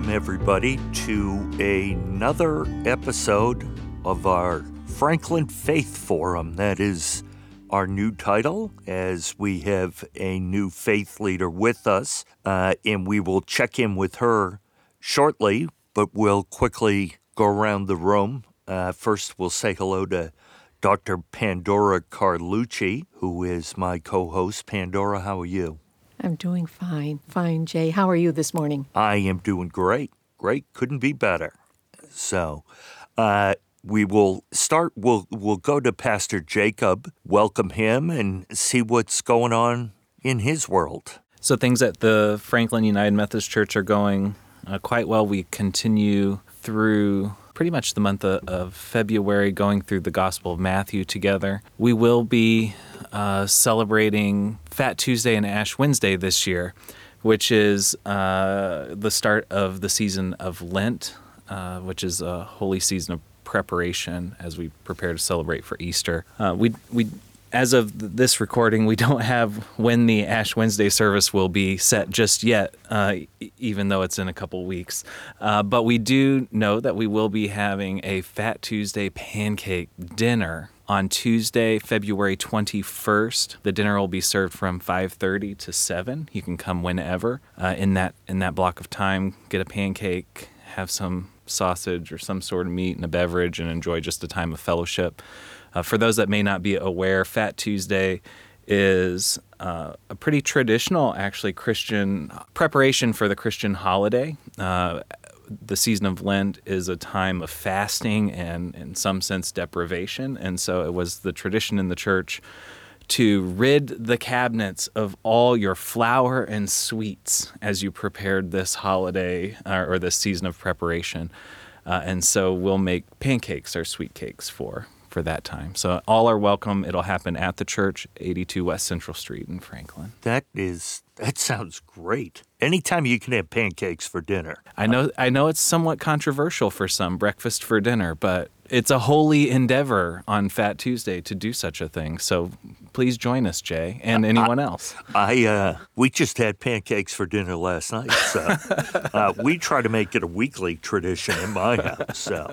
welcome everybody to another episode of our Franklin Faith Forum. That is our new title, as we have a new faith leader with us, uh, and we will check in with her shortly, but we'll quickly go around the room. Uh, first, we'll say hello to Dr. Pandora Carlucci, who is my co host. Pandora, how are you? I'm doing fine. Fine, Jay. How are you this morning? I am doing great. Great. Couldn't be better. So, uh, we will start we'll we'll go to Pastor Jacob, welcome him and see what's going on in his world. So things at the Franklin United Methodist Church are going uh, quite well. We continue through pretty much the month of, of, February going through the Gospel of Matthew together. We will be uh, celebrating Fat Tuesday and Ash Wednesday this year, which is uh, the start of the season of Lent, uh, which is a holy season of preparation as we prepare to celebrate for Easter. Uh, we we as of this recording, we don't have when the Ash Wednesday service will be set just yet, uh, even though it's in a couple weeks. Uh, but we do know that we will be having a Fat Tuesday pancake dinner on Tuesday, February 21st. The dinner will be served from 5:30 to 7. You can come whenever uh, in that in that block of time. Get a pancake, have some sausage or some sort of meat and a beverage and enjoy just a time of fellowship. Uh, for those that may not be aware, Fat Tuesday is uh, a pretty traditional, actually, Christian preparation for the Christian holiday. Uh, the season of Lent is a time of fasting and, in some sense, deprivation. And so it was the tradition in the church to rid the cabinets of all your flour and sweets as you prepared this holiday uh, or this season of preparation. Uh, and so we'll make pancakes or sweet cakes for for that time. So all are welcome. It'll happen at the church, 82 West Central Street in Franklin. That is that sounds great. Anytime you can have pancakes for dinner. I know I know it's somewhat controversial for some breakfast for dinner, but it's a holy endeavor on Fat Tuesday to do such a thing. So please join us, Jay, and anyone I, else. I uh, we just had pancakes for dinner last night, so uh, we try to make it a weekly tradition in my house. So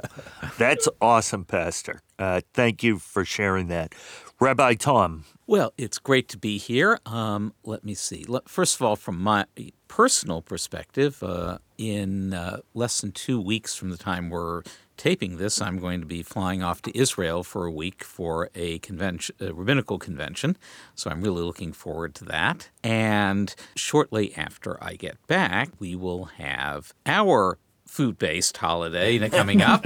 that's awesome, Pastor. Uh, thank you for sharing that, Rabbi Tom. Well, it's great to be here. Um, let me see. First of all, from my personal perspective, uh, in uh, less than two weeks from the time we're taping this, I'm going to be flying off to Israel for a week for a convention, a rabbinical convention. So I'm really looking forward to that. And shortly after I get back, we will have our food based holiday coming up,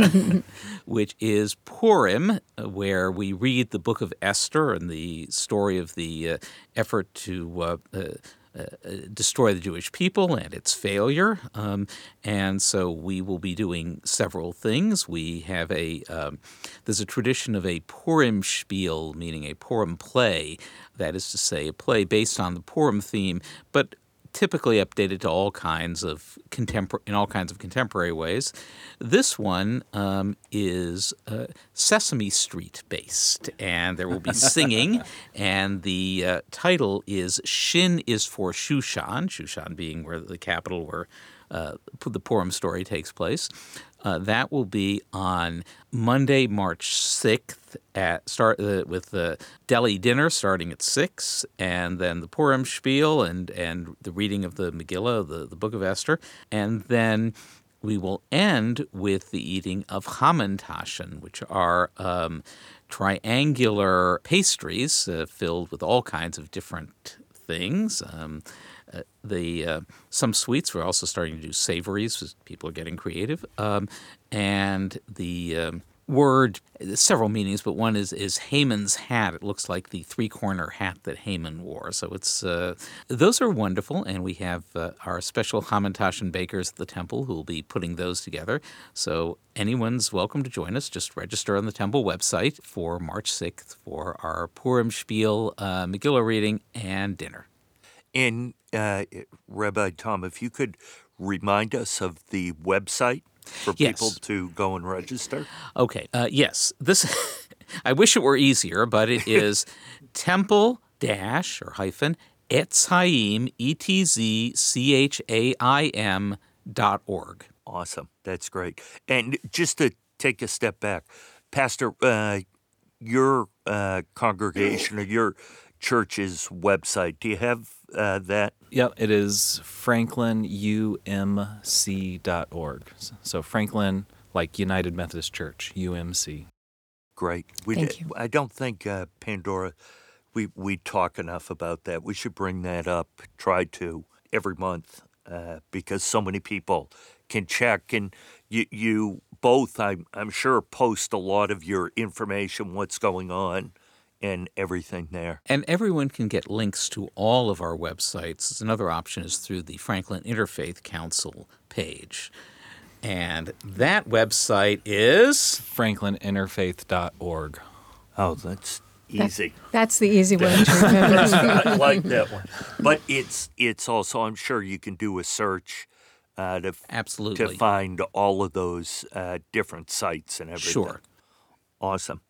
which is Purim, where we read the book of Esther and the story of the uh, effort to. Uh, uh, uh, destroy the Jewish people and its failure. Um, and so we will be doing several things. We have a um, there's a tradition of a Purim spiel, meaning a Purim play. That is to say, a play based on the Purim theme, but typically updated to all kinds of contempor- in all kinds of contemporary ways. This one um, is uh, Sesame Street based, and there will be singing. and the uh, title is "Shin is for Shushan," Shushan being where the capital where uh, the Purim story takes place. Uh, that will be on Monday, March 6th at start uh, with the deli dinner starting at 6 and then the Purim spiel and, and the reading of the Megillah, the, the book of Esther. And then we will end with the eating of Hamantaschen, which are um, triangular pastries uh, filled with all kinds of different things. Um, the uh, some sweets we're also starting to do savories. People are getting creative, um, and the um, word several meanings, but one is is Haman's hat. It looks like the three corner hat that Haman wore. So it's uh, those are wonderful, and we have uh, our special Hamantaschen bakers at the temple who will be putting those together. So anyone's welcome to join us. Just register on the temple website for March sixth for our Purim Spiel uh, Megillah reading and dinner. And uh, Rabbi Tom, if you could remind us of the website for yes. people to go and register. Okay. Uh, yes. This. I wish it were easier, but it is temple dash or hyphen etzchaim dot org. Awesome. That's great. And just to take a step back, Pastor, uh, your uh, congregation or your church's website, do you have uh, that? Yep, it is franklinumc.org. So Franklin, like United Methodist Church, UMC. Great. We Thank d- you. I don't think uh, Pandora. We we talk enough about that. We should bring that up. Try to every month uh, because so many people can check and you you both. I'm I'm sure post a lot of your information, what's going on, and everything there. And everyone can get links to all of our websites. Another option is through the Franklin Interfaith Council page. And that website is franklininterfaith.org. Oh, that's That- easy. That's the easy one to remember. I like that one. But it's it's also I'm sure you can do a search uh, to f- to find all of those uh, different sites and everything. sure. Awesome.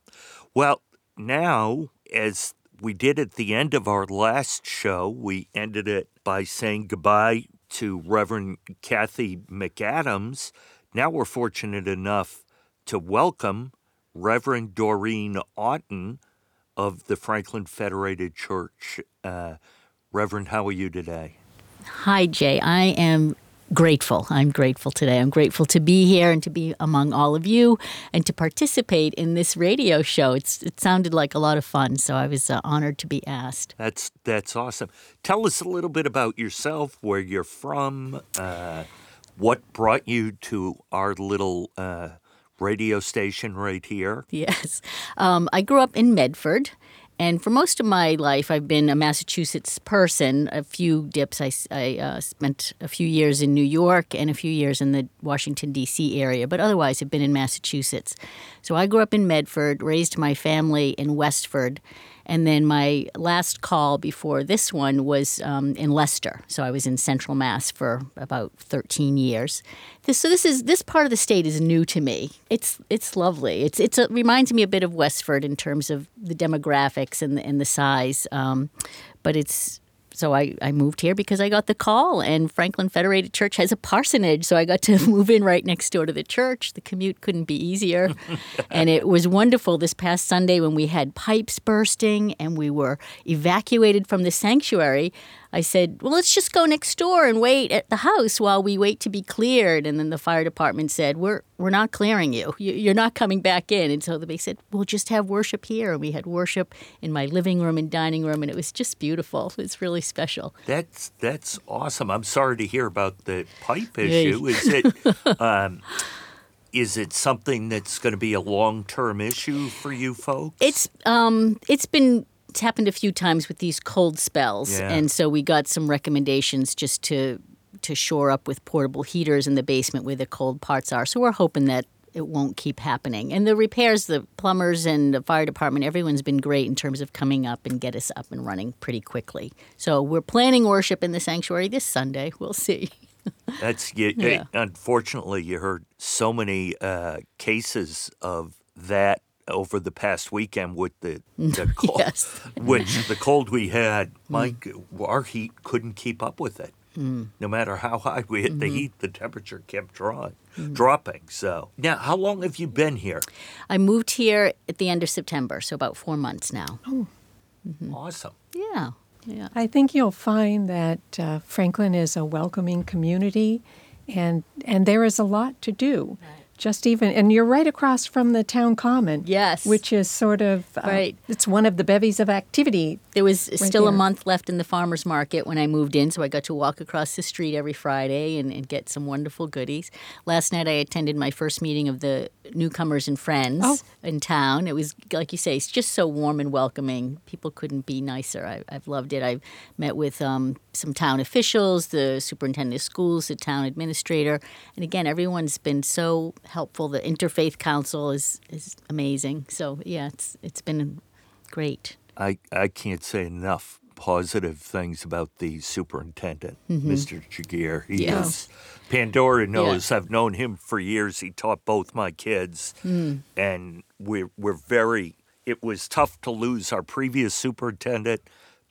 Well, now as we did at the end of our last show, we ended it by saying goodbye to Reverend Kathy McAdams. Now we're fortunate enough to welcome Reverend Doreen Oughton of the Franklin Federated Church. Uh, Reverend, how are you today? Hi, Jay. I am grateful. I'm grateful today. I'm grateful to be here and to be among all of you and to participate in this radio show. It's it sounded like a lot of fun, so I was uh, honored to be asked. That's that's awesome. Tell us a little bit about yourself, where you're from, uh, what brought you to our little uh, radio station right here. Yes. Um, I grew up in Medford. And for most of my life, I've been a Massachusetts person. A few dips. I uh, spent a few years in New York and a few years in the Washington, D.C. area, but otherwise, I've been in Massachusetts. So I grew up in Medford, raised my family in Westford. And then my last call before this one was um, in Leicester. So I was in Central Mass for about 13 years. This, so this is this part of the state is new to me. It's it's lovely. It's it's it reminds me a bit of Westford in terms of the demographics and the, and the size. Um, but it's so I, I moved here because I got the call, and Franklin Federated Church has a parsonage, so I got to move in right next door to the church. The commute couldn't be easier, and it was wonderful this past Sunday when we had pipes bursting and we were evacuated from the sanctuary. I said, "Well, let's just go next door and wait at the house while we wait to be cleared." And then the fire department said, "We're we're not clearing you. You- You're not coming back in." And so they said, "We'll just have worship here." And we had worship in my living room and dining room, and it was just beautiful. It's really special. That's that's awesome. I'm sorry to hear about the pipe issue. Is it um, is it something that's going to be a long term issue for you folks? It's um it's been it's happened a few times with these cold spells, Yeah. and so we got some recommendations just to to shore up with portable heaters in the basement where the cold parts are. So we're hoping that it won't keep happening. And the repairs, the plumbers and the fire department, everyone's been great in terms of coming up and get us up and running pretty quickly. So we're planning worship in the sanctuary this Sunday. We'll see. That's you, Yeah. unfortunately you heard so many uh, cases of that over the past weekend with the the cold, Yes. which the cold we had, mm. Mike, our heat couldn't keep up with it. Mm. No matter how high we hit the mm-hmm. heat, the temperature kept drawing, mm. dropping. So now, how long have you been here? I moved here at the end of September, so about four months now. Oh, mm-hmm. Awesome. Yeah. Yeah. I think you'll find that uh, Franklin is a welcoming community, and and there is a lot to do. Just even, and you're right across from the town common. Yes. which is sort of uh, Right. It's one of the bevies of activity. There was still a month left in the farmer's market when I moved in, so I got to walk across the street every Friday and, and get some wonderful goodies. Last night I attended my first meeting of the newcomers and friends Oh. in town. It was, like you say, it's just so warm and welcoming. People couldn't be nicer. I, I've loved it. I've met with um, some town officials, the superintendent of schools, the town administrator, and again, everyone's been so helpful. The interfaith council is, is amazing. So, yeah, it's, it's been great. I, I can't say enough positive things about the superintendent, mm-hmm. Mr. Giguere. He Yes. is, Pandora knows yeah. I've known him for years. He taught both my kids, mm. and we're, we're very, it was tough to lose our previous superintendent,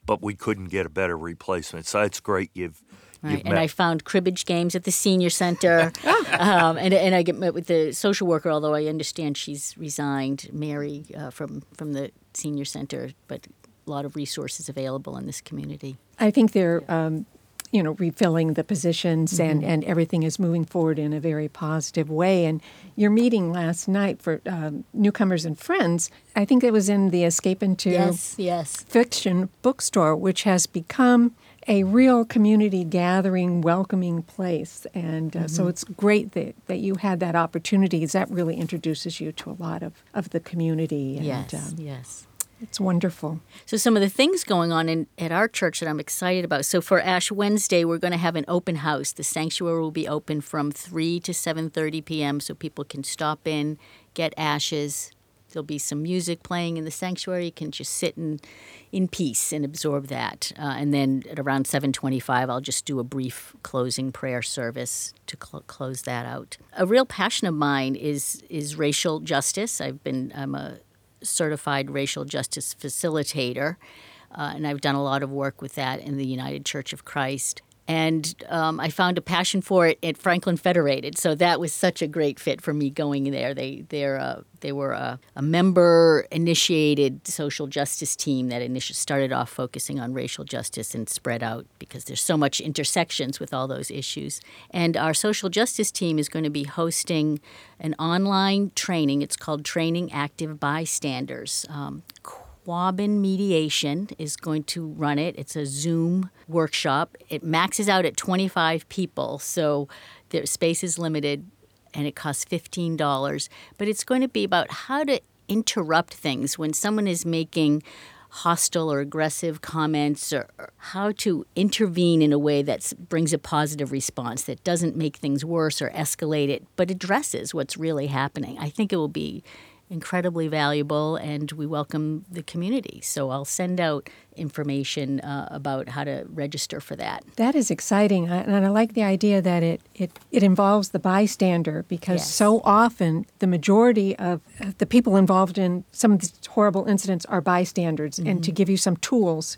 but we couldn't get a better replacement. So it's great you've Right. And I found cribbage games at the senior center. um, and, and I get met with the social worker, although I understand she's resigned, Mary, uh, from, from the senior center, but a lot of resources available in this community. I think they're, um, you know, refilling the positions and, and everything is moving forward in a very positive way. And your meeting last night for um, newcomers and friends, I think it was in the Escape into Yes, yes. Fiction bookstore, which has become a real community gathering, welcoming place. And uh, so it's great that, that you had that opportunity 'cause that really introduces you to a lot of, of the community. And Yes, um, yes. it's wonderful. So some of the things going on in at our church that I'm excited about. So for Ash Wednesday, we're going to have an open house. The sanctuary will be open from 3 to 7:30 p.m. so people can stop in, get ashes. There'll be some music playing in the sanctuary. You can just sit in in peace and absorb that. Uh, and then at around 7:25, I'll just do a brief closing prayer service to cl- close that out. A real passion of mine is is racial justice. I've been I'm a certified racial justice facilitator, uh, and I've done a lot of work with that in the United Church of Christ. And um, I found a passion for it at Franklin Federated, so that was such a great fit for me going there. They they're uh, they were a, a member initiated social justice team that initially started off focusing on racial justice and spread out because there's so much intersections with all those issues. And our social justice team is going to be hosting an online training. It's called Training Active Bystanders. Um, Quabbin Mediation is going to run it. It's a Zoom workshop. It maxes out at 25 people, so the space is limited and it costs $15. But it's going to be about how to interrupt things when someone is making hostile or aggressive comments or how to intervene in a way that brings a positive response that doesn't make things worse or escalate it but addresses what's really happening. I think it will be incredibly valuable and we welcome the community. So I'll send out information uh, about how to register for that. That is exciting, and I like the idea that it, it, it involves the bystander because Yes. so often the majority of the people involved in some of these horrible incidents are bystanders, and Mm-hmm. to give you some tools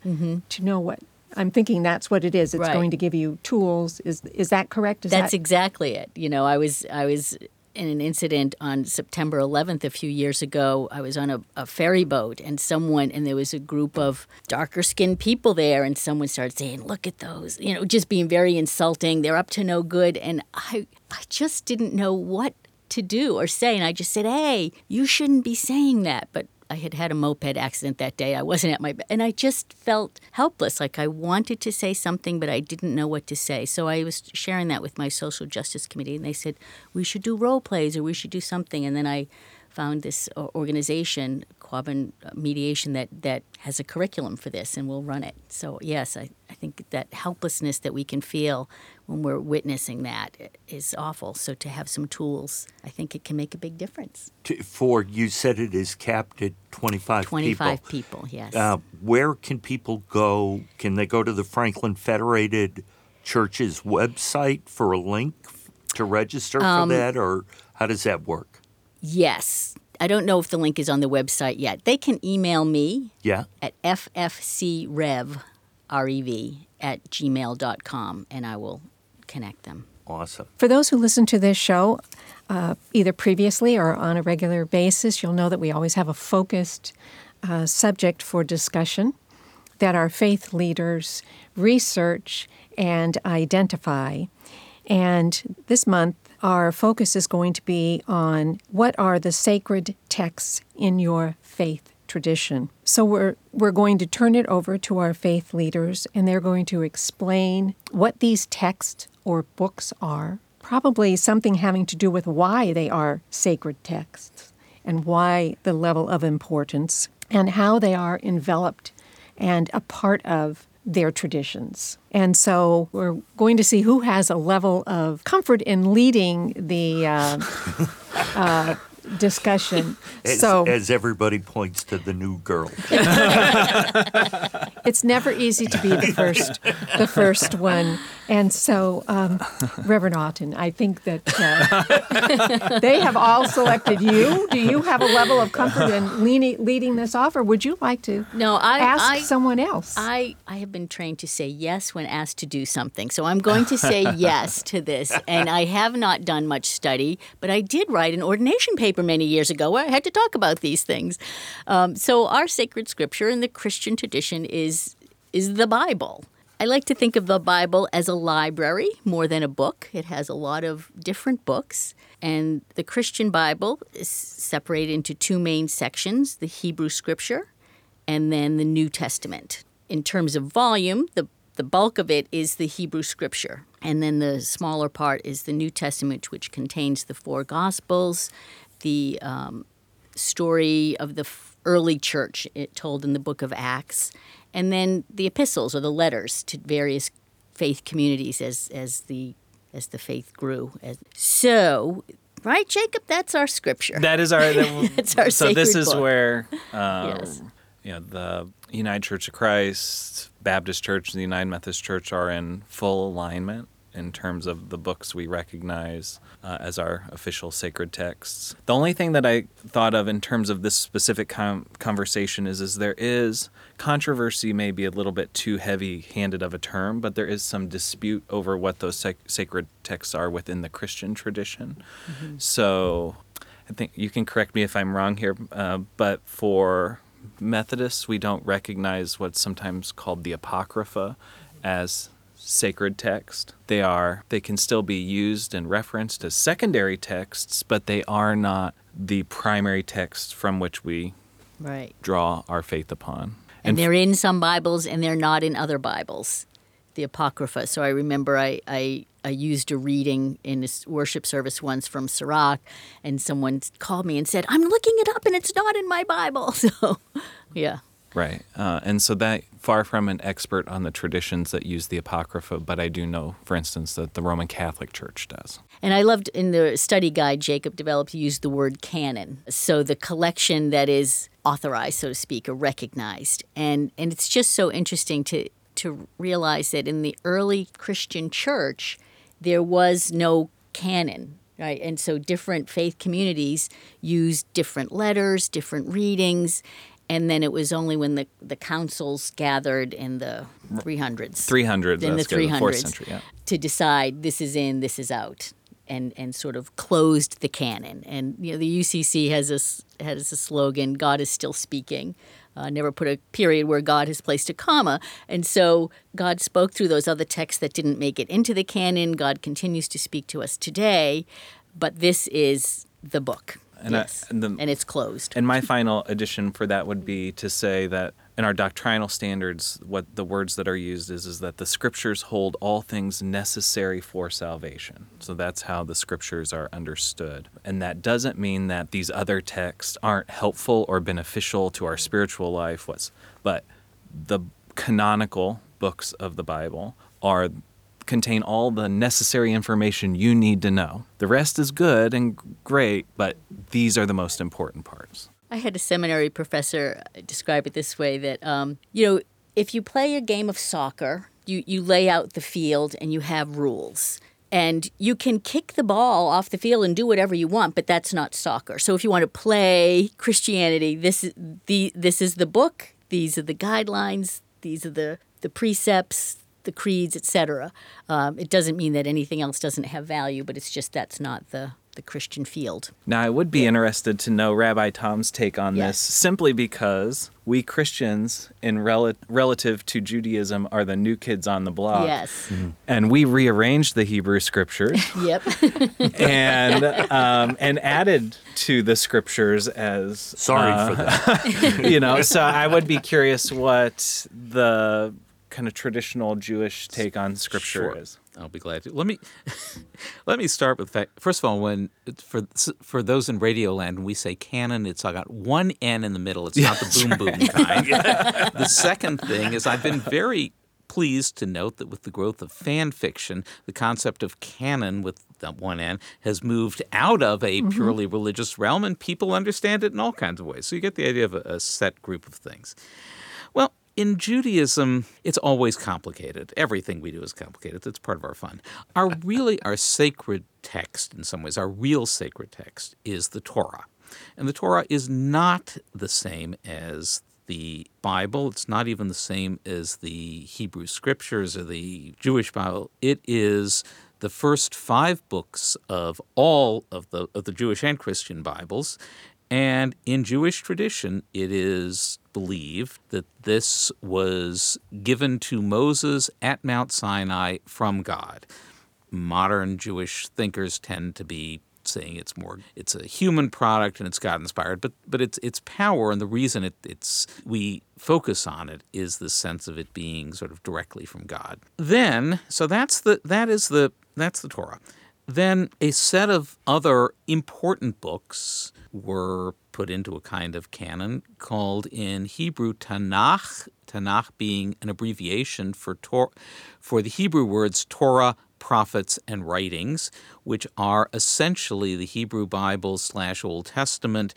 to know what. I'm thinking that's what it is. It's Right. going to give you tools. Is is that correct? Is That's that, exactly it. You know, I was I was in an incident on September 11th a few years ago. I was on a, a ferry boat and someone and there was a group of darker skinned people there and someone started saying, "Look at those." You know, just being very insulting. They're up to no good and I I just didn't know what to do or say and I just said, "Hey, you shouldn't be saying that." But I had had a moped accident that day. I wasn't at my and I just felt helpless. Like I wanted to say something, but I didn't know what to say. So I was sharing that with my social justice committee, and they said we should do role plays or we should do something. And then I found this organization, Quabbin Mediation, that that has a curriculum for this, and we'll run it. So yes, I, I think that helplessness that we can feel when we're witnessing that is awful. So to have some tools, I think it can make a big difference. For you said it is capped at 25, 25 people. people, yes. Uh, where can people go? Can they go to the Franklin Federated Church's website for a link to register Um, for that, or how does that work? Yes. I don't know if the link is on the website yet. They can email me Yeah. at ffcrev, R-E-V, at gmail.com, and I will connect them. Awesome. For those who listen to this show, uh, either previously or on a regular basis, you'll know that we always have a focused uh, subject for discussion that our faith leaders research and identify. And this month, our focus is going to be on what are the sacred texts in your faith tradition. So we're we're going to turn it over to our faith leaders and they're going to explain what these texts or books are, probably something having to do with why they are sacred texts and why the level of importance and how they are enveloped and a part of their traditions. And so we're going to see who has a level of comfort in leading the uh, uh, discussion. As, so as everybody points to the new girl. it's never easy to be the first, the first one And so, um, Reverend Oughton, I think that uh, they have all selected you. Do you have a level of comfort in leading, leading this off, or would you like to No, I ask I, someone else? I, I have been trained to say yes when asked to do something. So I'm going to say yes to this. And I have not done much study, but I did write an ordination paper many years ago where I had to talk about these things. Um, so our sacred scripture in the Christian tradition is is the Bible. I like to think of the Bible as a library more than a book. It has a lot of different books. And the Christian Bible is separated into two main sections the Hebrew Scripture and then the New Testament. In terms of volume, the, the bulk of it is the Hebrew Scripture. And then the smaller part is the New Testament, which contains the four Gospels, the um, story of the f- early church it told in the book of Acts, and then the epistles or the letters to various faith communities as, as the as the faith grew. As, so, right, Jacob, that's our scripture. That is our. That's our so this is book. where, uh, Yes. you know, the United Church of Christ, Baptist Church, and the United Methodist Church are in full alignment in terms of the books we recognize uh, as our official sacred texts. The only thing that I thought of in terms of this specific com- conversation is, is there is controversy, may be a little bit too heavy-handed of a term, but there is some dispute over what those sac- sacred texts are within the Christian tradition. So I think you can correct me if I'm wrong here, uh, but for Methodists, we don't recognize what's sometimes called the Apocrypha as sacred text. They are they can still be used and referenced as secondary texts, but they are not the primary texts from which we right. draw our faith upon. and they're in some Bibles and they're not in other Bibles, the Apocrypha. So I remember I, I, I used a reading in this worship service once from Sirach, and someone called me and said, I'm looking it up and it's not in my Bible. So, yeah. Right. Uh, and so that far from an expert on the traditions that use the Apocrypha, but I do know, for instance, that the Roman Catholic Church does. And I loved in the study guide Jacob developed, used the word canon. So the collection that is authorized, so to speak, or recognized. And and it's just so interesting to to realize that in the early Christian church, there was no canon. Right. And so different faith communities used different letters, different readings. And then it was only when the, the councils gathered in the 300s. 300s, in the that's the 300s fourth century, yeah. to decide this is in, this is out, and and sort of closed the canon. And you know, the UCC has a has a slogan: "God is still speaking." Uh, never put a period where God has placed a comma. And so God spoke through those other texts that didn't make it into the canon. God continues to speak to us today, but this is the book. And I- yes. and the- and it's closed. And my final addition for that would be to say that in our doctrinal standards, what the words that are used is is that the scriptures hold all things necessary for salvation. So that's how the scriptures are understood. And that doesn't mean that these other texts aren't helpful or beneficial to our spiritual life. What's but the canonical books of the Bible are contain all the necessary information you need to know. The rest is good and great, but these are the most important parts. I had a seminary professor describe it this way that, um, you know, if you play a game of soccer, you, you lay out the field and you have rules. And you can kick the ball off the field and do whatever you want, but that's not soccer. So if you want to play Christianity, this is the this is the book. These are the guidelines. These are the the precepts, the creeds, etc. Um, it doesn't mean that anything else doesn't have value, but it's just that's not the the Christian field. Now, I would be interested to know Rabbi Tom's take on Yes. this simply because we Christians, in rel- relative to Judaism, are the new kids on the block. Yes. And we rearranged the Hebrew scriptures Yep. and um, and added to the scriptures as Sorry uh, for that. you know. So I would be curious what the kind of traditional Jewish take on scripture Sure. is. I'll be glad to. Let me let me start with the fact. First of all, when for for those in Radioland, when we say canon, it's got one N in the middle. It's not the boom boom kind. the second thing is I've been very pleased to note that with the growth of fan fiction, the concept of canon with that one N has moved out of a mm-hmm. purely religious realm, and people understand it in all kinds of ways. So you get the idea of a, a set group of things. Well, in Judaism, it's always complicated. Everything we do is complicated. That's part of our fun. Our really our sacred text, in some ways, our real sacred text is the Torah, and the Torah is not the same as the Bible. It's not even the same as the Hebrew Scriptures or the Jewish Bible. It is the first five books of all of the of the Jewish and Christian Bibles. And in Jewish tradition, it is believed that this was given to Moses at Mount Sinai from God. Modern Jewish thinkers tend to be saying it's more it's a human product and it's God inspired, but but it's its power and the reason it, it's we focus on it is the sense of it being sort of directly from God. Then so that's the that is the that's the Torah. Then a set of other important books were put into a kind of canon called in Hebrew Tanakh, Tanakh being an abbreviation for Tor- for the Hebrew words Torah, prophets, and writings, which are essentially the Hebrew Bible slash Old Testament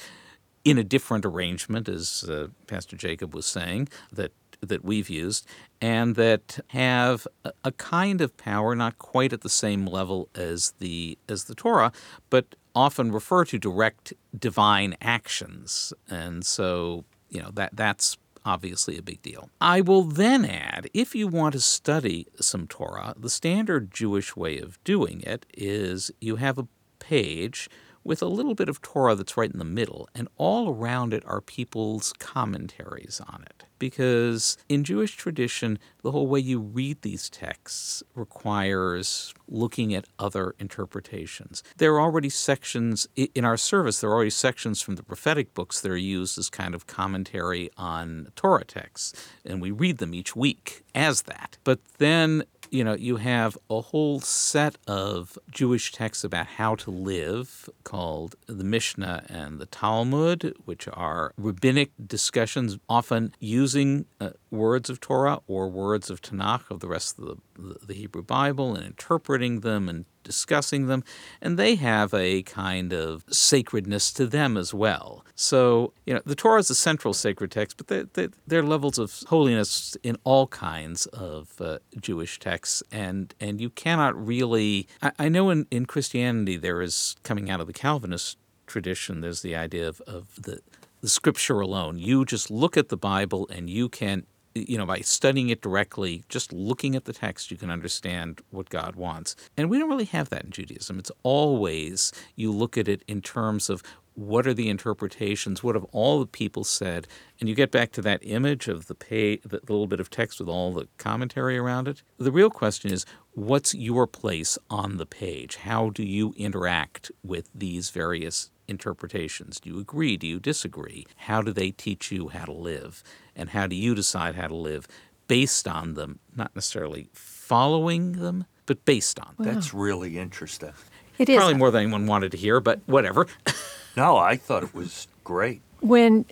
in a different arrangement, as uh, Pastor Jacob was saying, that that we've used, and that have a, kind of power, not quite at the same level as the as the Torah, but often refer to direct divine actions, and so you know that that's obviously a big deal. I will then add if you want to study some Torah, the standard Jewish way of doing it is you have a page with a little bit of Torah that's right in the middle, and all around it are people's commentaries on it. Because in Jewish tradition, the whole way you read these texts requires looking at other interpretations. There are already sections in our service, there are already sections from the prophetic books that are used as kind of commentary on Torah texts, and we read them each week as that. But then you know, you have a whole set of Jewish texts about how to live called the Mishnah and the Talmud, which are rabbinic discussions, often using uh, words of Torah or words of Tanakh of the rest of the, the, the Hebrew Bible and interpreting them and discussing them, and they have a kind of sacredness to them as well. So, you know, the Torah is a central sacred text, but they, they, there are levels of holiness in all kinds of uh, Jewish texts, and, and you cannot really. I, I know in, in Christianity there is coming out of the Calvinist tradition, there's the idea of, of the, the scripture alone. You just look at the Bible and you can you know, by studying it directly, just looking at the text, you can understand what God wants. And we don't really have that in Judaism. It's always you look at it in terms of what are the interpretations, what have all the people said, and you get back to that image of the pay, the little bit of text with all the commentary around it. The real question is, what's your place on the page? How do you interact with these various interpretations? Do you agree? Do you disagree? How do they teach you how to live? And how do you decide how to live based on them, not necessarily following them, but based on them? That's really interesting. It is Probably more than anyone wanted to hear, but whatever. No, I thought it was great. when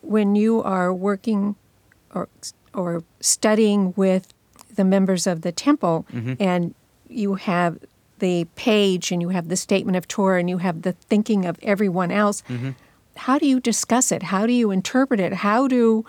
when you are working or or studying with the members of the temple mm-hmm. and you have the page and you have the statement of Torah and you have the thinking of everyone else how do you discuss it how do you interpret it how do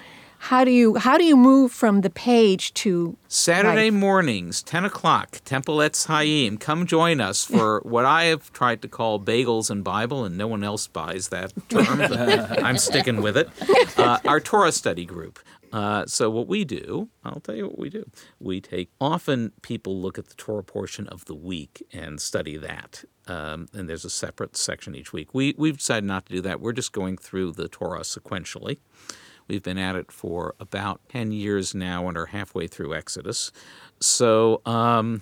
how do you how do you move from the page to Saturday life? mornings, 10 o'clock, Temple Etz Chaim. Come join us for what I have tried to call bagels and Bible, and no one else buys that term, I'm sticking with it. Uh, our Torah study group. Uh, so what we do, I'll tell you what we do. We take often people look at the Torah portion of the week and study that. Um, and there's a separate section each week. We we've decided not to do that. We're just going through the Torah sequentially. We've been at it for about 10 years now and are halfway through Exodus. So, um,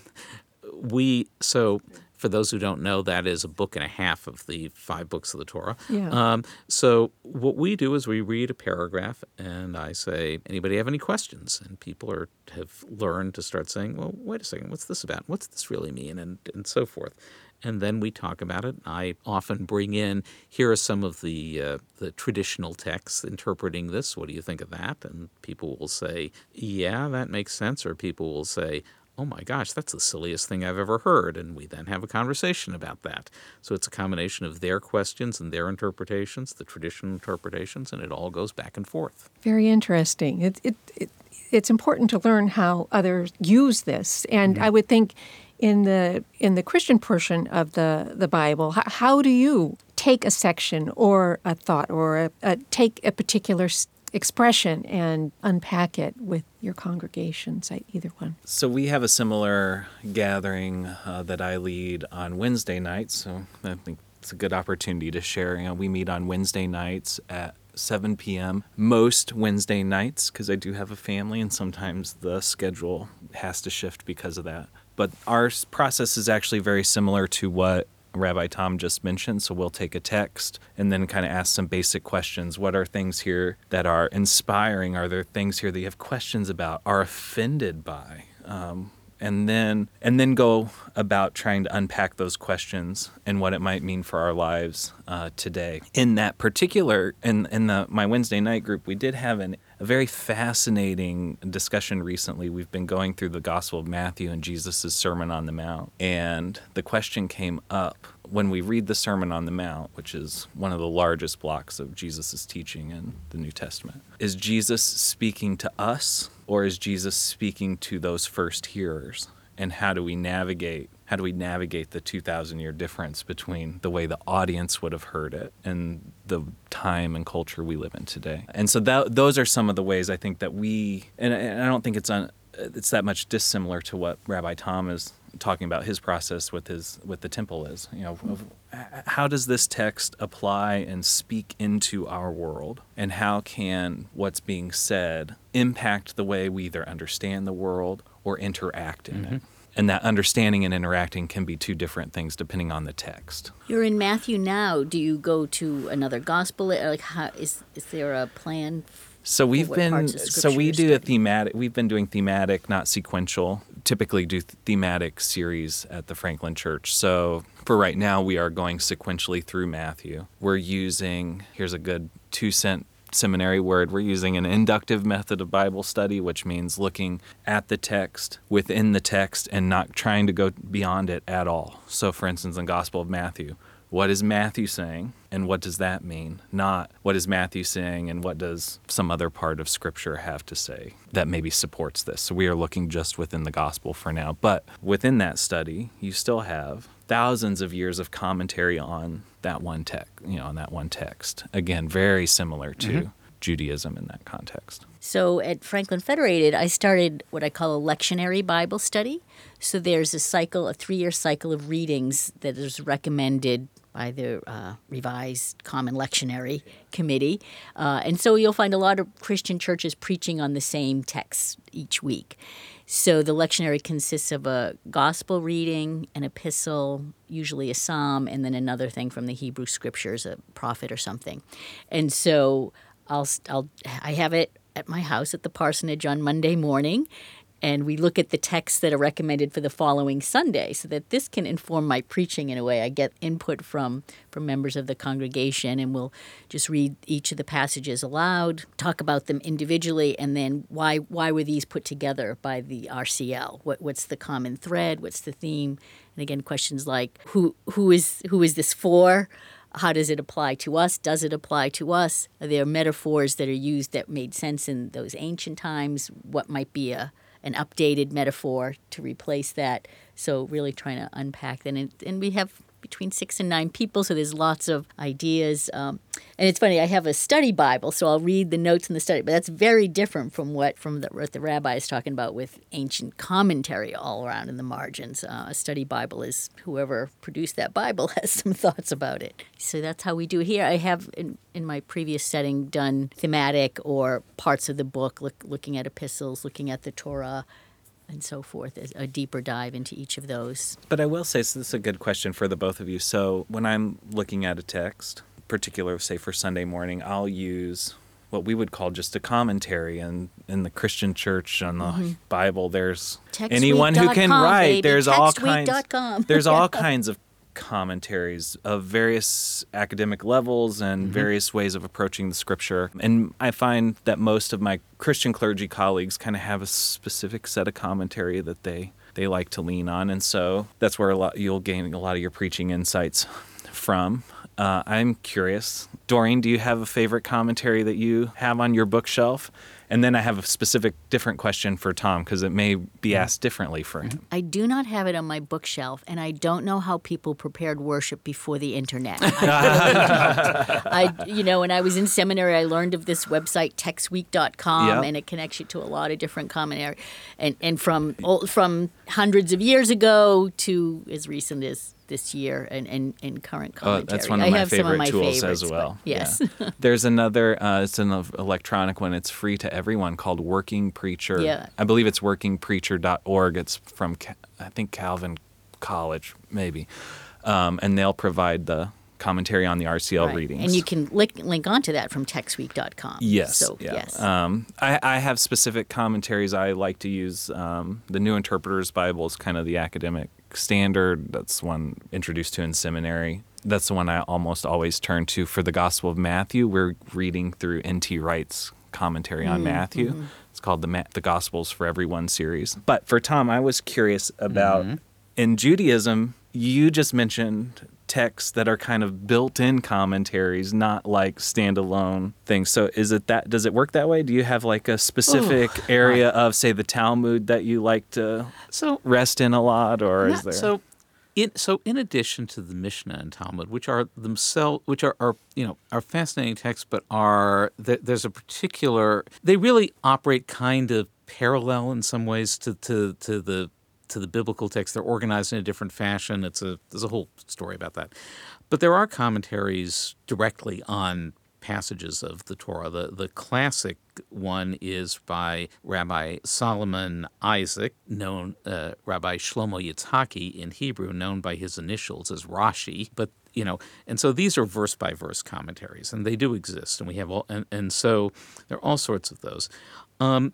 we, so for those who don't know, that is a book and a half of the five books of the Torah. Yeah. Um, so, what we do is we read a paragraph and I say, anybody have any questions? And people are, have learned to start saying, well, wait a second, what's this about? What's this really mean? And, and so forth and then we talk about it. I often bring in here are some of the uh, the traditional texts interpreting this. What do you think of that? And people will say, "Yeah, that makes sense," or people will say, oh my gosh, that's the silliest thing I've ever heard. And we then have a conversation about that. So it's a combination of their questions and their interpretations, the traditional interpretations, and it all goes back and forth. Very interesting. It, it, it, it's important to learn how others use this. And mm-hmm. I would think in the in the Christian portion of the, the Bible, how, how do you take a section or a thought or a, a, take a particular expression and unpack it with your congregations, I- either one? So we have a similar gathering uh, that I lead on Wednesday nights. So I think it's a good opportunity to share. You know, we meet on Wednesday nights at 7 p.m. most Wednesday nights because I do have a family and sometimes the schedule has to shift because of that. But our process is actually very similar to what Rabbi Tom just mentioned. So we'll take a text and then kind of ask some basic questions. What are things here that are inspiring? Are there things here that you have questions about? Are offended by? Um, and then and then go about trying to unpack those questions and what it might mean for our lives uh, today. In that particular, in in the my Wednesday night group, we did have an, a very fascinating discussion recently. We've been going through the Gospel of Matthew and Jesus' Sermon on the Mount, and the question came up when we read the Sermon on the Mount, which is one of the largest blocks of Jesus' teaching in the New Testament. Is Jesus speaking to us or is Jesus speaking to those first hearers? And how do we navigate how do we navigate the 2000 year difference between the way the audience would have heard it and the time and culture we live in today? And so that, those are some of the ways I think that we and I, and I don't think it's un, it's that much dissimilar to what Rabbi Tom is talking about his process with his with the temple is you know of, how does this text apply and speak into our world? And how can what's being said impact the way we either understand the world or interact in it mm-hmm. And that understanding and interacting can be two different things depending on the text You're in Matthew now. Do you go to another gospel? Like, how is is there a plan? So we've been so we do a thematic. We've been doing thematic, not sequential. Typically, do thematic series at the Franklin Church. So for right now, we are going sequentially through Matthew. We're using here's a good two cent seminary word. We're using an inductive method of Bible study, which means looking at the text within the text and not trying to go beyond it at all. So, for instance, in Gospel of Matthew, what is Matthew saying and what does that mean? Not what is Matthew saying and what does some other part of Scripture have to say that maybe supports this. So we are looking just within the gospel for now. But within that study, you still have thousands of years of commentary on that one text, you know, on that one text. Again, very similar to Judaism in that context. So at Franklin Federated, I started what I call a lectionary Bible study. So there's a cycle, a three year cycle of readings that is recommended by the uh, Revised Common Lectionary Committee. Uh, and so you'll find a lot of Christian churches preaching on the same texts each week. So the lectionary consists of a gospel reading, an epistle, usually a psalm, and then another thing from the Hebrew scriptures, a prophet or something. And so I'll, I'll I have it at my house at the parsonage on Monday morning, and we look at the texts that are recommended for the following Sunday, so that this can inform my preaching in a way. I get input from from members of the congregation, and we'll just read each of the passages aloud, talk about them individually, and then why why were these put together by the RCL? What what's the common thread? What's the theme? And again, questions like who who is who is this for? How does it apply to us? Does it apply to us? Are there metaphors that are used that made sense in those ancient times? What might be a an updated metaphor to replace that? So really trying to unpack that, and, and we have between six and nine people, so there's lots of ideas. Um, and it's funny, I have a study Bible, so I'll read the notes in the study, but that's very different from what from the, what the rabbi is talking about with ancient commentary all around in the margins. Uh, a study Bible is whoever produced that Bible has some thoughts about it. So that's how we do it here. I have in, in my previous setting done thematic or parts of the book, look, looking at epistles, looking at the Torah. And so forth, a deeper dive into each of those. But I will say, so this is a good question for the both of you. So when I'm looking at a text, particular, say for Sunday morning, I'll use what we would call just a commentary. And in the Christian church on the mm-hmm. Bible, there's anyone who can Textweek.com, write. baby. There's all kinds. There's all kinds of commentaries of various academic levels and various ways of approaching the scripture. And I find that most of my Christian clergy colleagues kind of have a specific set of commentary that they they like to lean on, and so that's where a lot you'll gain a lot of your preaching insights from. Uh, I'm curious, Doreen, do you have a favorite commentary that you have on your bookshelf? And then I have a specific different question for Tom because it may be asked differently for him. I do not have it on my bookshelf, and I don't know how people prepared worship before the internet. I, you know, when I was in seminary, I learned of this website, textweek.com, Yep. and it connects you to a lot of different commentary, and and from from hundreds of years ago to as recent as this year, and and, and current Oh, commentary. that's one of I my have favorite some of my tools favorites, as well. Yes. Yeah. There's another, uh, it's an electronic one. It's free to everyone called Working Preacher. Yeah. I believe it's workingpreacher.org. It's from, I think, Calvin College, maybe. Um, and they'll provide the commentary on the RCL Right. readings. And you can link, link onto that from textweek.com. Yes. So, yeah. yes. Um, I, I have specific commentaries I like to use. Um, the New Interpreter's Bible is kind of the academic standard. That's one introduced to in seminary. That's the one I almost always turn to for the Gospel of Matthew. We're reading through N.T. Wright's commentary on mm, Matthew. Mm-hmm. It's called the Ma- the Gospels for Everyone series. But for Tom, I was curious about mm-hmm. in Judaism. You just mentioned texts that are kind of built-in commentaries, not like standalone things. So is it that does it work that way? Do you have like a specific area of say the Talmud that you like to So rest in a lot or is Not- there So, in so in addition to the Mishnah and Talmud, which are themselves, which are, are you know are fascinating texts, but are there's a particular they really operate kind of parallel in some ways to to to the to the biblical text. They're organized in a different fashion. It's a there's a whole story about that, but there are commentaries directly on passages of the Torah. The the classic one is by Rabbi Solomon Isaac, known uh, Rabbi Shlomo Yitzhaki in Hebrew, known by his initials as Rashi. But you know, and so these are verse by verse commentaries, and they do exist, and we have all, and, and so there are all sorts of those. Um,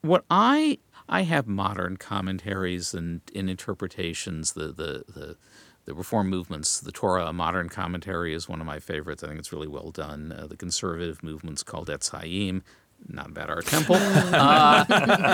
what I I have modern commentaries and, and interpretations. The the the the reform movements, the Torah, a modern commentary is one of my favorites. I think it's really well done. Uh, the conservative movements called Etz Hayim, not about our temple, uh,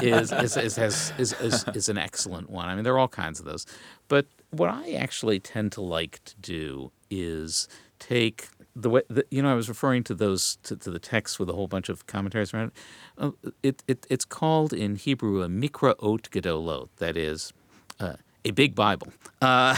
is, is, is, has, is, is, is an excellent one. I mean, there are all kinds of those. But what I actually tend to like to do is take the way, the, you know, I was referring to those, to, to the text with a whole bunch of commentaries around it. Uh, it, it it's called in Hebrew a Mikraot Gedolot, that is, uh, a big Bible. Uh,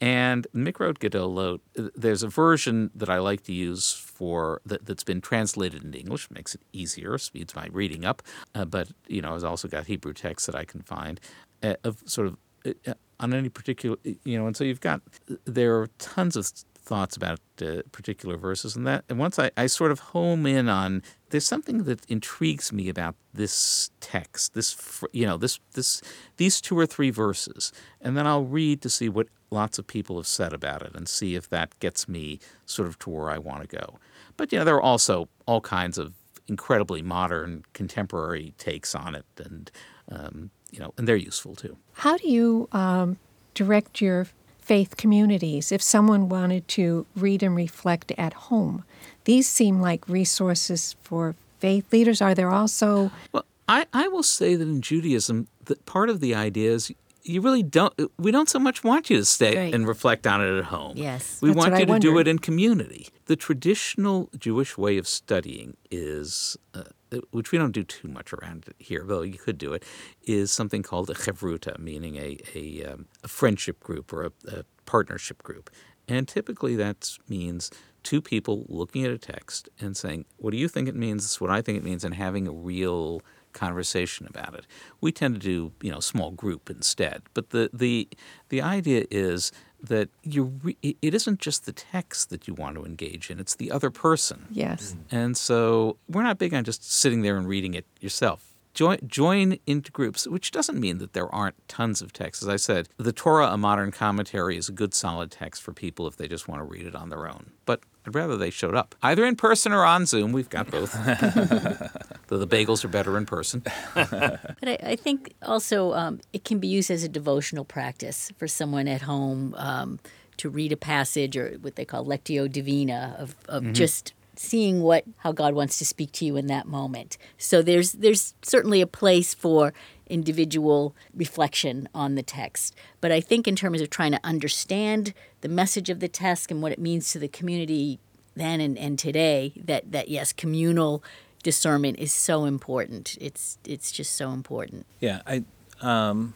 and Mikraot Gedolot, there's a version that I like to use for that, that's been translated into English, makes it easier, speeds my reading up. Uh, but you know, I've also got Hebrew texts that I can find uh, of sort of uh, on any particular, you know, and so you've got there are tons of thoughts about uh, particular verses and that. And once I, I sort of home in on there's something that intrigues me about this text this you know this this these two or three verses. And then I'll read to see what lots of people have said about it and see if that gets me sort of to where I want to go. But you know there are also all kinds of incredibly modern contemporary takes on it and um, you know and they're useful too. How do you um, direct your faith communities if someone wanted to read and reflect at home? These seem like resources for faith leaders. Are there also Well, I, I will say that in Judaism, that part of the idea is you really don't. We don't so much want you to stay Right. and reflect on it at home. Yes. we That's want what you I to do it in community. The traditional Jewish way of studying is. Uh, which we don't do too much around here, though you could do it, is something called a chevruta, meaning a, a, um, a friendship group or a, a partnership group. And typically that means two people looking at a text and saying, What do you think it means? This is what I think it means, and having a real conversation about it. We tend to do, you know, small group instead. But the the the idea is that you re- it it isn't just the text that you want to engage in; it's the other person. yes? Mm. And so we're not big on just sitting there and reading it yourself. Join, join into groups, which doesn't mean that there aren't tons of texts. As I said, the Torah, a modern commentary, is a good solid text for people if they just want to read it on their own. But I'd rather they showed up, either in person or on Zoom. We've got both. Though the bagels are better in person. But I, I think also um, it can be used as a devotional practice for someone at home um, to read a passage or what they call lectio divina of, of just seeing what how God wants to speak to you in that moment. So there's there's certainly a place for individual reflection on the text. But I think in terms of trying to understand the message of the text and what it means to the community then and, and today, that, that yes, communal discernment is so important. It's it's just so important. Yeah, I um,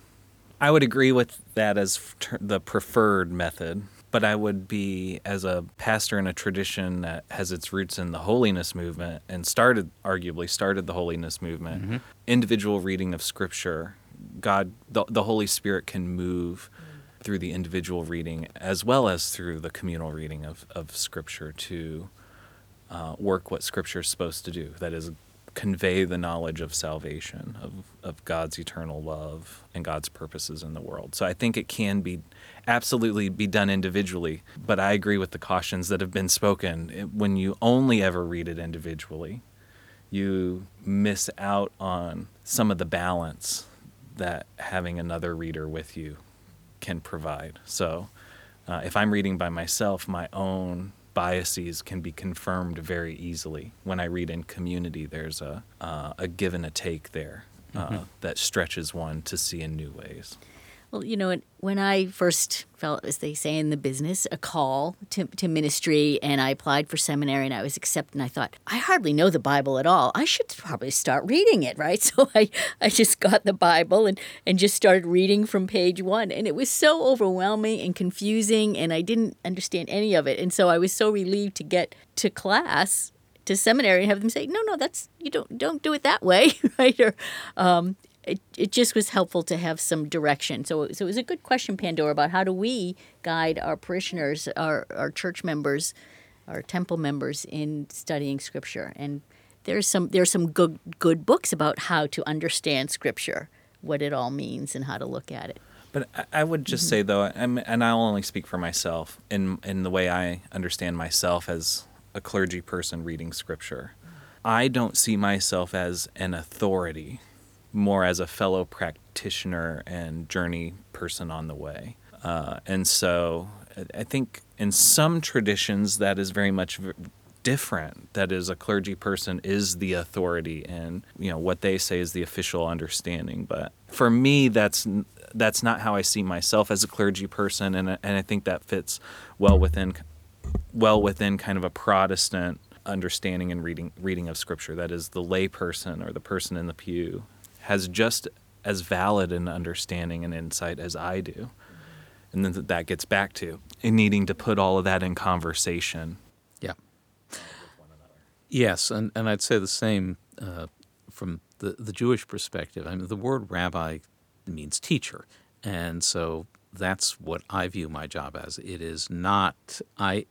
I would agree with that as the preferred method, but I would be as a pastor in a tradition that has its roots in the holiness movement and started arguably started the holiness movement. Mm-hmm. Individual reading of scripture, God the, the Holy Spirit can move through the individual reading as well as through the communal reading of, of scripture to uh, work what Scripture is supposed to do. That is, convey the knowledge of salvation, of, of God's eternal love and God's purposes in the world. So I think it can be absolutely be done individually, but I agree with the cautions that have been spoken. When you only ever read it individually, you miss out on some of the balance that having another reader with you can provide. So, uh, if I'm reading by myself, my own biases can be confirmed very easily. When I read in community, there's a uh, a give and a take there uh, that stretches one to see in new ways. Well, you know, when I first felt, as they say in the business, a call to, to ministry, and I applied for seminary and I was accepted, and I thought, I hardly know the Bible at all. I should probably start reading it, right? So I, I just got the Bible and, and just started reading from page one. And it was so overwhelming and confusing, and I didn't understand any of it. And so I was so relieved to get to class to seminary and have them say, no, no, that's you don't don't do it that way, right? Or um, it, it just was helpful to have some direction. So, so it was a good question, Pandora, about how do we guide our parishioners, our, our church members, our temple members in studying Scripture. And there's some there's some good good books about how to understand Scripture, what it all means, and how to look at it. But I- would just say though, and I'll only speak for myself in in the way I understand myself as a clergy person reading scripture. I don't see myself as an authority, more as a fellow practitioner and journey person on the way. Uh, and so I- think in some traditions that is very much different. That is a clergy person is the authority and you know what they say is the official understanding. But for me that's that's not how I see myself as a clergy person. And and I think that fits well within well within kind of a Protestant understanding and reading reading of scripture. That is the lay person or the person in the pew has just as valid an understanding and insight as I do and then that gets back to needing to put all of that in conversation Yeah. Yes, and, and I'd say the same uh, from the, the Jewish perspective. I mean, the word rabbi means teacher. And so that's what I view my job as. It is not, I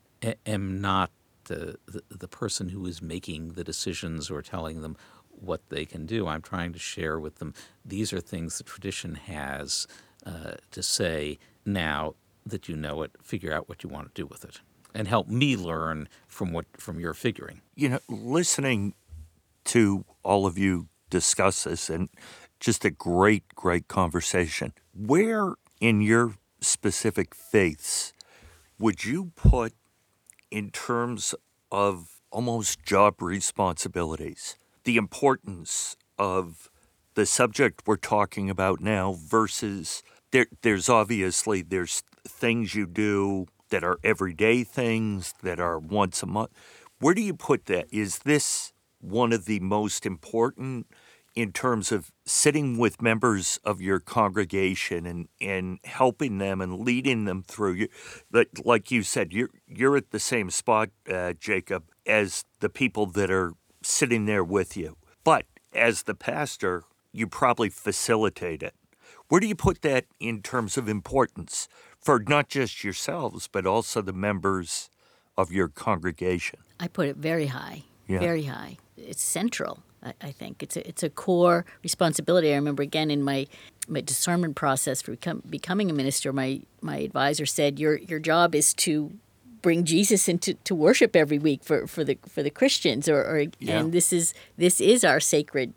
am not the, the, the person who is making the decisions or telling them what they can do. I'm trying to share with them these are things the tradition has uh, to say. Now that you know it, figure out what you want to do with it and help me learn from what from your figuring. You know, listening to all of you discuss this and just a great, great conversation. Where in your specific faiths would you put, in terms of almost job responsibilities, the importance of the subject we're talking about now versus there, there's obviously there's things you do that are everyday things that are once a month. Where do you put that? Is this one of the most important in terms of sitting with members of your congregation and, and helping them and leading them through? You like, like you said you're you're at the same spot uh, Jacob as the people that are sitting there with you but as the pastor you probably facilitate it where do you put that in terms of importance for not just yourselves but also the members of your congregation I put it very high, Yeah. very high. It's central. I, I think it's a, it's a core responsibility. I remember again in my my discernment process for become, becoming a minister, my my advisor said your your job is to bring Jesus into to worship every week for, for the for the Christians, or, or Yeah. and this is this is our sacred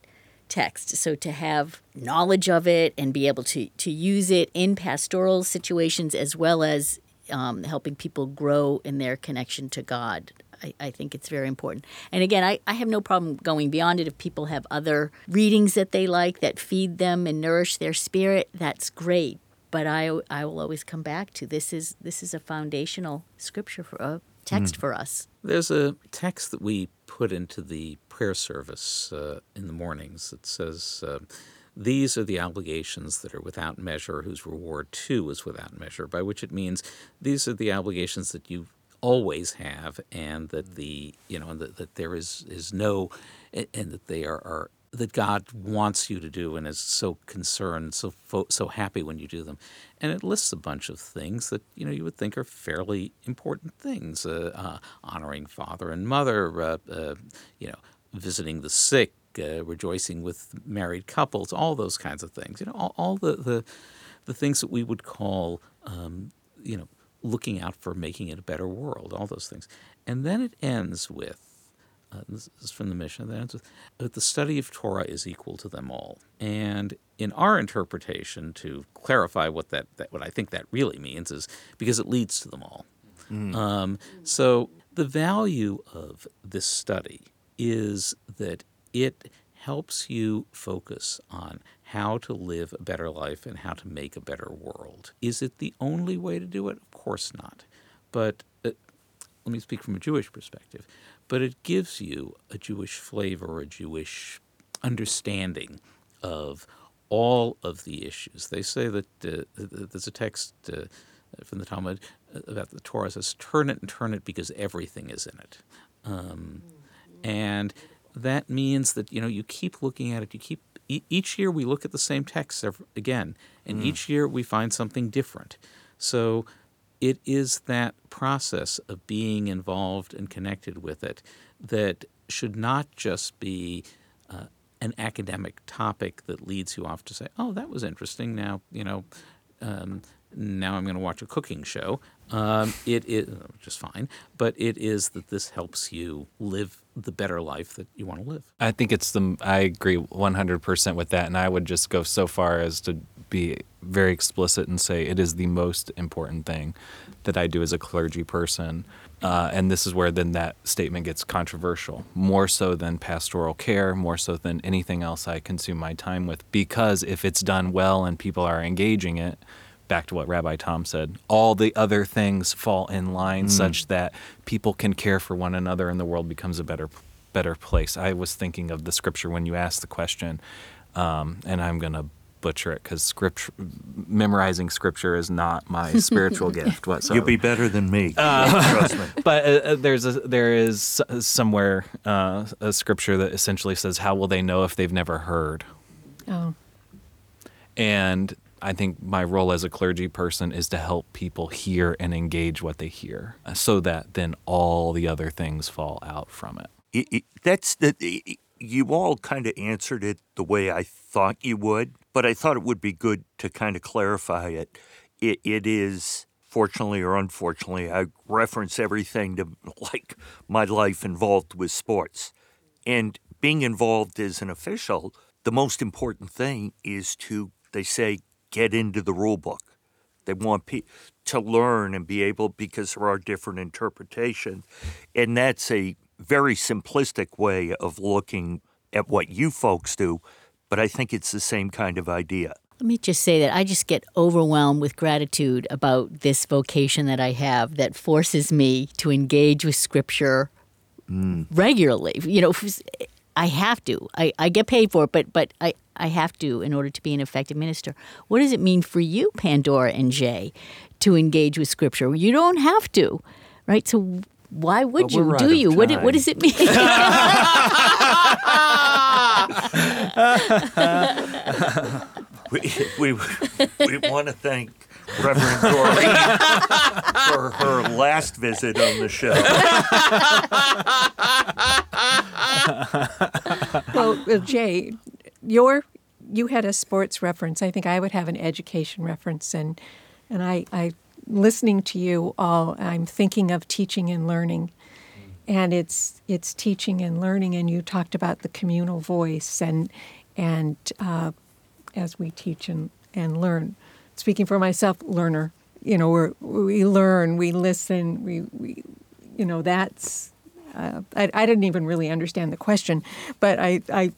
text. So to have knowledge of it and be able to to use it in pastoral situations as well as um, helping people grow in their connection to God, I, I think it's very important. And again, I, I have no problem going beyond it. If people have other readings that they like that feed them and nourish their spirit, that's great. But I, I will always come back to this is this is a foundational scripture for a text for us. There's a text that we put into the prayer service uh, in the mornings that says, uh, These are the obligations that are without measure, whose reward too is without measure, by which it means these are the obligations that you always have, and that the you know, and that, that there is is no, and that they are, are that God wants you to do and is so concerned, so fo- so happy when you do them, and it lists a bunch of things that you know you would think are fairly important things: uh, uh, honoring father and mother, uh, uh, you know, visiting the sick, uh, rejoicing with married couples, all those kinds of things. You know, all, all the, the the things that we would call, um, you know, looking out for making it a better world. All those things, and then it ends with uh, this is from the Mishnah. That ends with, that the study of Torah is equal to them all. And in our interpretation, to clarify what that, that what I think that really means is because it leads to them all. Um, so the value of this study is that it helps you focus on how to live a better life and how to make a better world. Is it the only way to do it? Of course not. But uh, let me speak from a Jewish perspective, but it gives you a Jewish flavor, a Jewish understanding of all of the issues. They say that uh, there's a text uh, from the Talmud about the Torah says, "Turn it and turn it because everything is in it," um, and that means that you know you keep looking at it. You keep e- each year we look at the same text again, and each year we find something different. So it is that process of being involved and connected with it that should not just be uh, an academic topic that leads you off to say, "Oh, that was interesting." Now, you know, um, now I'm going to watch a cooking show. Um, it is just fine, but it is that this helps you live the better life that you want to live. I think it's the. I agree 100% with that, and I would just go so far as to be very explicit and say it is the most important thing that I do as a clergy person. Uh, and this is where then that statement gets controversial, more so than pastoral care, more so than anything else I consume my time with. Because if it's done well and people are engaging it, back to what Rabbi Tom said, all the other things fall in line such that people can care for one another and the world becomes a better better place. I was thinking of the scripture when you asked the question, um, and I'm going to butcher it because scripture, memorizing scripture is not my spiritual gift whatsoever. You'll be better than me. Trust me. but uh, uh, there's a, there is somewhere uh, a scripture that essentially says, "How will they know if they've never heard?" Oh, And I think my role as a clergy person is to help people hear and engage what they hear, uh, so that then all the other things fall out from it. it, it, that's the it- you all kind of answered it the way I thought you would, but I thought it would be good to kind of clarify it. It, it is fortunately or unfortunately, I reference everything to like my life involved with sports, and being involved as an official. The most important thing is to they say get into the rule book. They want pe- to learn and be able because there are different interpretations, and that's a very simplistic way of looking at what you folks do. But I think it's the same kind of idea. Let me just say that I just get overwhelmed with gratitude about this vocation that I have that forces me to engage with scripture mm. regularly. You know, I have to. I, I get paid for it, but but I, I have to in order to be an effective minister. What does it mean for you, Pandora and Jay, to engage with scripture? You don't have to, right? So why would Well, you? out Do you? What, time. what does it mean? We, we, we want to thank Reverend Doreen for her last visit on the show. well, uh, Jay, your you had a sports reference. I think I would have an education reference, and and I, I listening to you all, I'm thinking of teaching and learning, and it's it's teaching and learning. And you talked about the communal voice, and and uh, as we teach and and learn, speaking for myself, learner. You know, we're, we learn, we listen, we, we you know that's uh, I, I didn't even really understand the question, but I, I,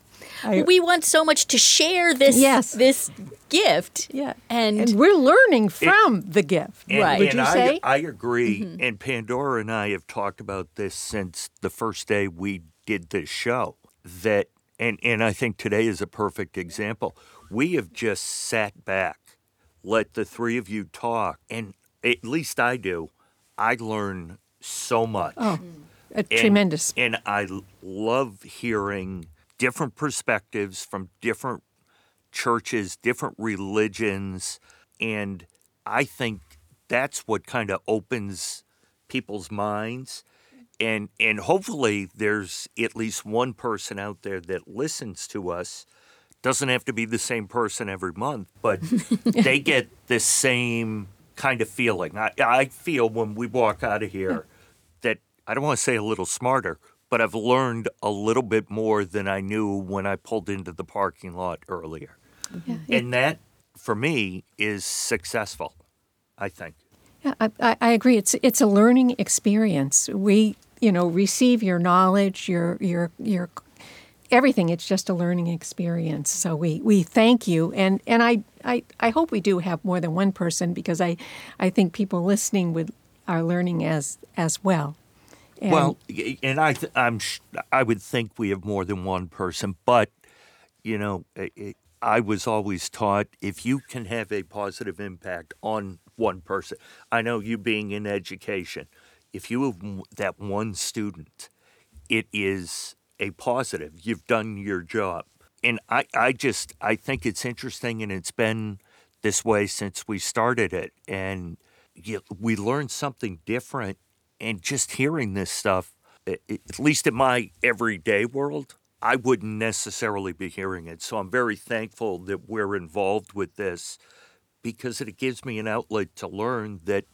I we want so much to share this Yes. this gift. yeah, And, and we're learning from the gift. And, Right. Would and you I, say? I agree. Mm-hmm. And Pandora and I have talked about this since the first day we did this show. That and and I think today is a perfect example. We have just sat back, let the three of you talk, and at least I do. I learn so much. Oh, a And- tremendous. And I love hearing different perspectives from different churches, different religions. And I think that's what kind of opens people's minds. And, and hopefully there's at least one person out there that listens to us. Doesn't have to be the same person every month, but they get the same kind of feeling. I, I feel when we walk out of here that I don't want to say a little smarter, but I've learned a little bit more than I knew when I pulled into the parking lot earlier. Mm-hmm. And that, for me, is successful, I think. Yeah, I, I I agree. It's it's a learning experience. We, you know, receive your knowledge, your your your everything. It's just a learning experience. So we, we thank you, and and I, I I hope we do have more than one person because I I think people listening would are learning as as well. And Well, and I, th- I'm, sh- I would think we have more than one person, but you know, i i I was always taught if you can have a positive impact on one person. I know you being in education, if you have m- that one student, it is a positive. You've done your job, and I, I just, I think it's interesting, and it's been this way since we started it, and you, we learn something different and just hearing this stuff, at least in my everyday world, I wouldn't necessarily be hearing it. So I'm very thankful that we're involved with this because it gives me an outlet to learn that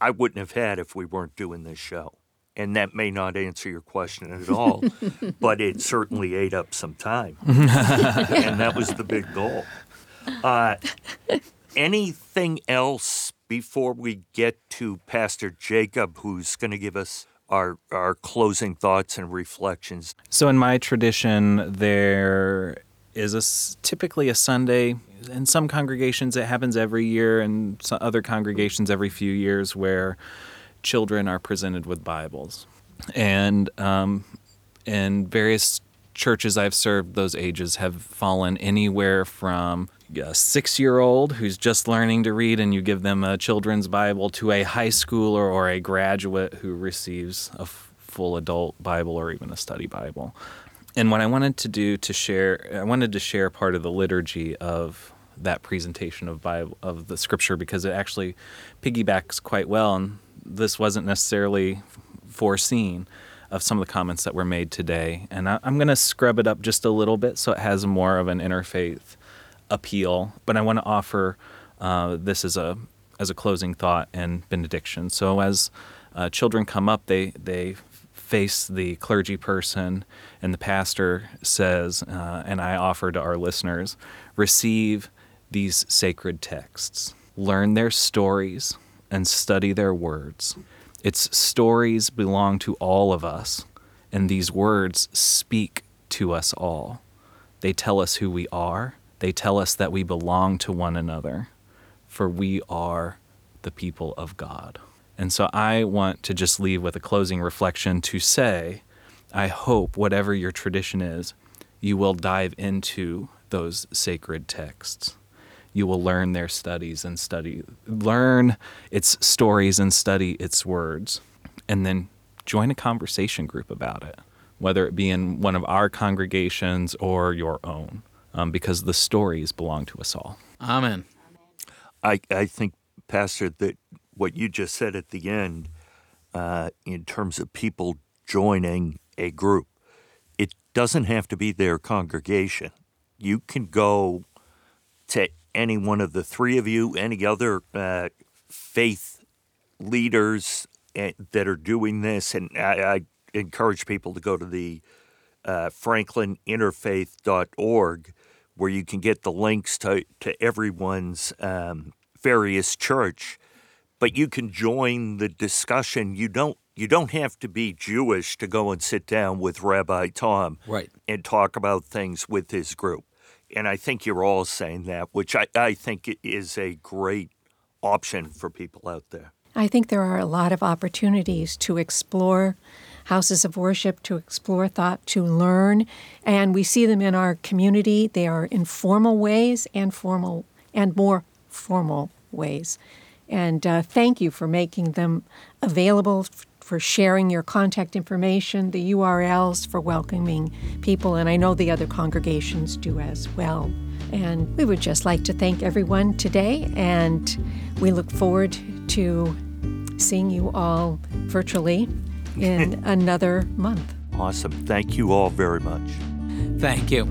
I wouldn't have had if we weren't doing this show. And that may not answer your question at all, but it certainly ate up some time. and that was the big goal. Uh, anything else before we get to Pastor Jacob, who's going to give us our, our closing thoughts and reflections? So in my tradition, there is a typically a Sunday. In some congregations, it happens every year, and some other congregations every few years, where children are presented with Bibles, and um, in various churches I've served, those ages have fallen anywhere from a six-year-old who's just learning to read, and you give them a children's Bible, to a high schooler or a graduate who receives a f- full adult Bible or even a study Bible. And what I wanted to do to share, I wanted to share part of the liturgy of that presentation of Bible of the Scripture because it actually piggybacks quite well, and this wasn't necessarily foreseen of some of the comments that were made today. And I, I'm going to scrub it up just a little bit so it has more of an interfaith appeal. But I want to offer uh, this as a as a closing thought and benediction. So as uh, children come up, they they face the clergy person, and the pastor says, uh, and I offer to our listeners, receive these sacred texts, learn their stories, and study their words. Its stories belong to all of us, and these words speak to us all. They tell us who we are, they tell us that we belong to one another, for we are the people of God. And so I want to just leave with a closing reflection to say, I hope, whatever your tradition is, you will dive into those sacred texts. You will learn their studies and study, learn its stories and study its words, and then join a conversation group about it, whether it be in one of our congregations or your own, um, because the stories belong to us all. Amen. I, I think, Pastor, that what you just said at the end, uh, in terms of people joining a group, it doesn't have to be their congregation. You can go to any one of the three of you, any other uh, faith leaders eh, that are doing this, and I, I encourage people to go to the uh, franklininterfaith.org where you can get the links to, to everyone's um, various church but you can join the discussion you don't you don't have to be Jewish to go and sit down with Rabbi Tom Right. and talk about things with his group. And I think you're all saying that, which I, I think is a great option for people out there. I think there are a lot of opportunities to explore houses of worship, to explore thought, to learn, and we see them in our community. They are informal ways and formal and more formal ways. And uh, thank you for making them available, for sharing your contact information, the URLs, for welcoming people, and I know the other congregations do as well. And we would just like to thank everyone today, and we look forward to seeing you all virtually in another month. Awesome. Thank you all very much. Thank you.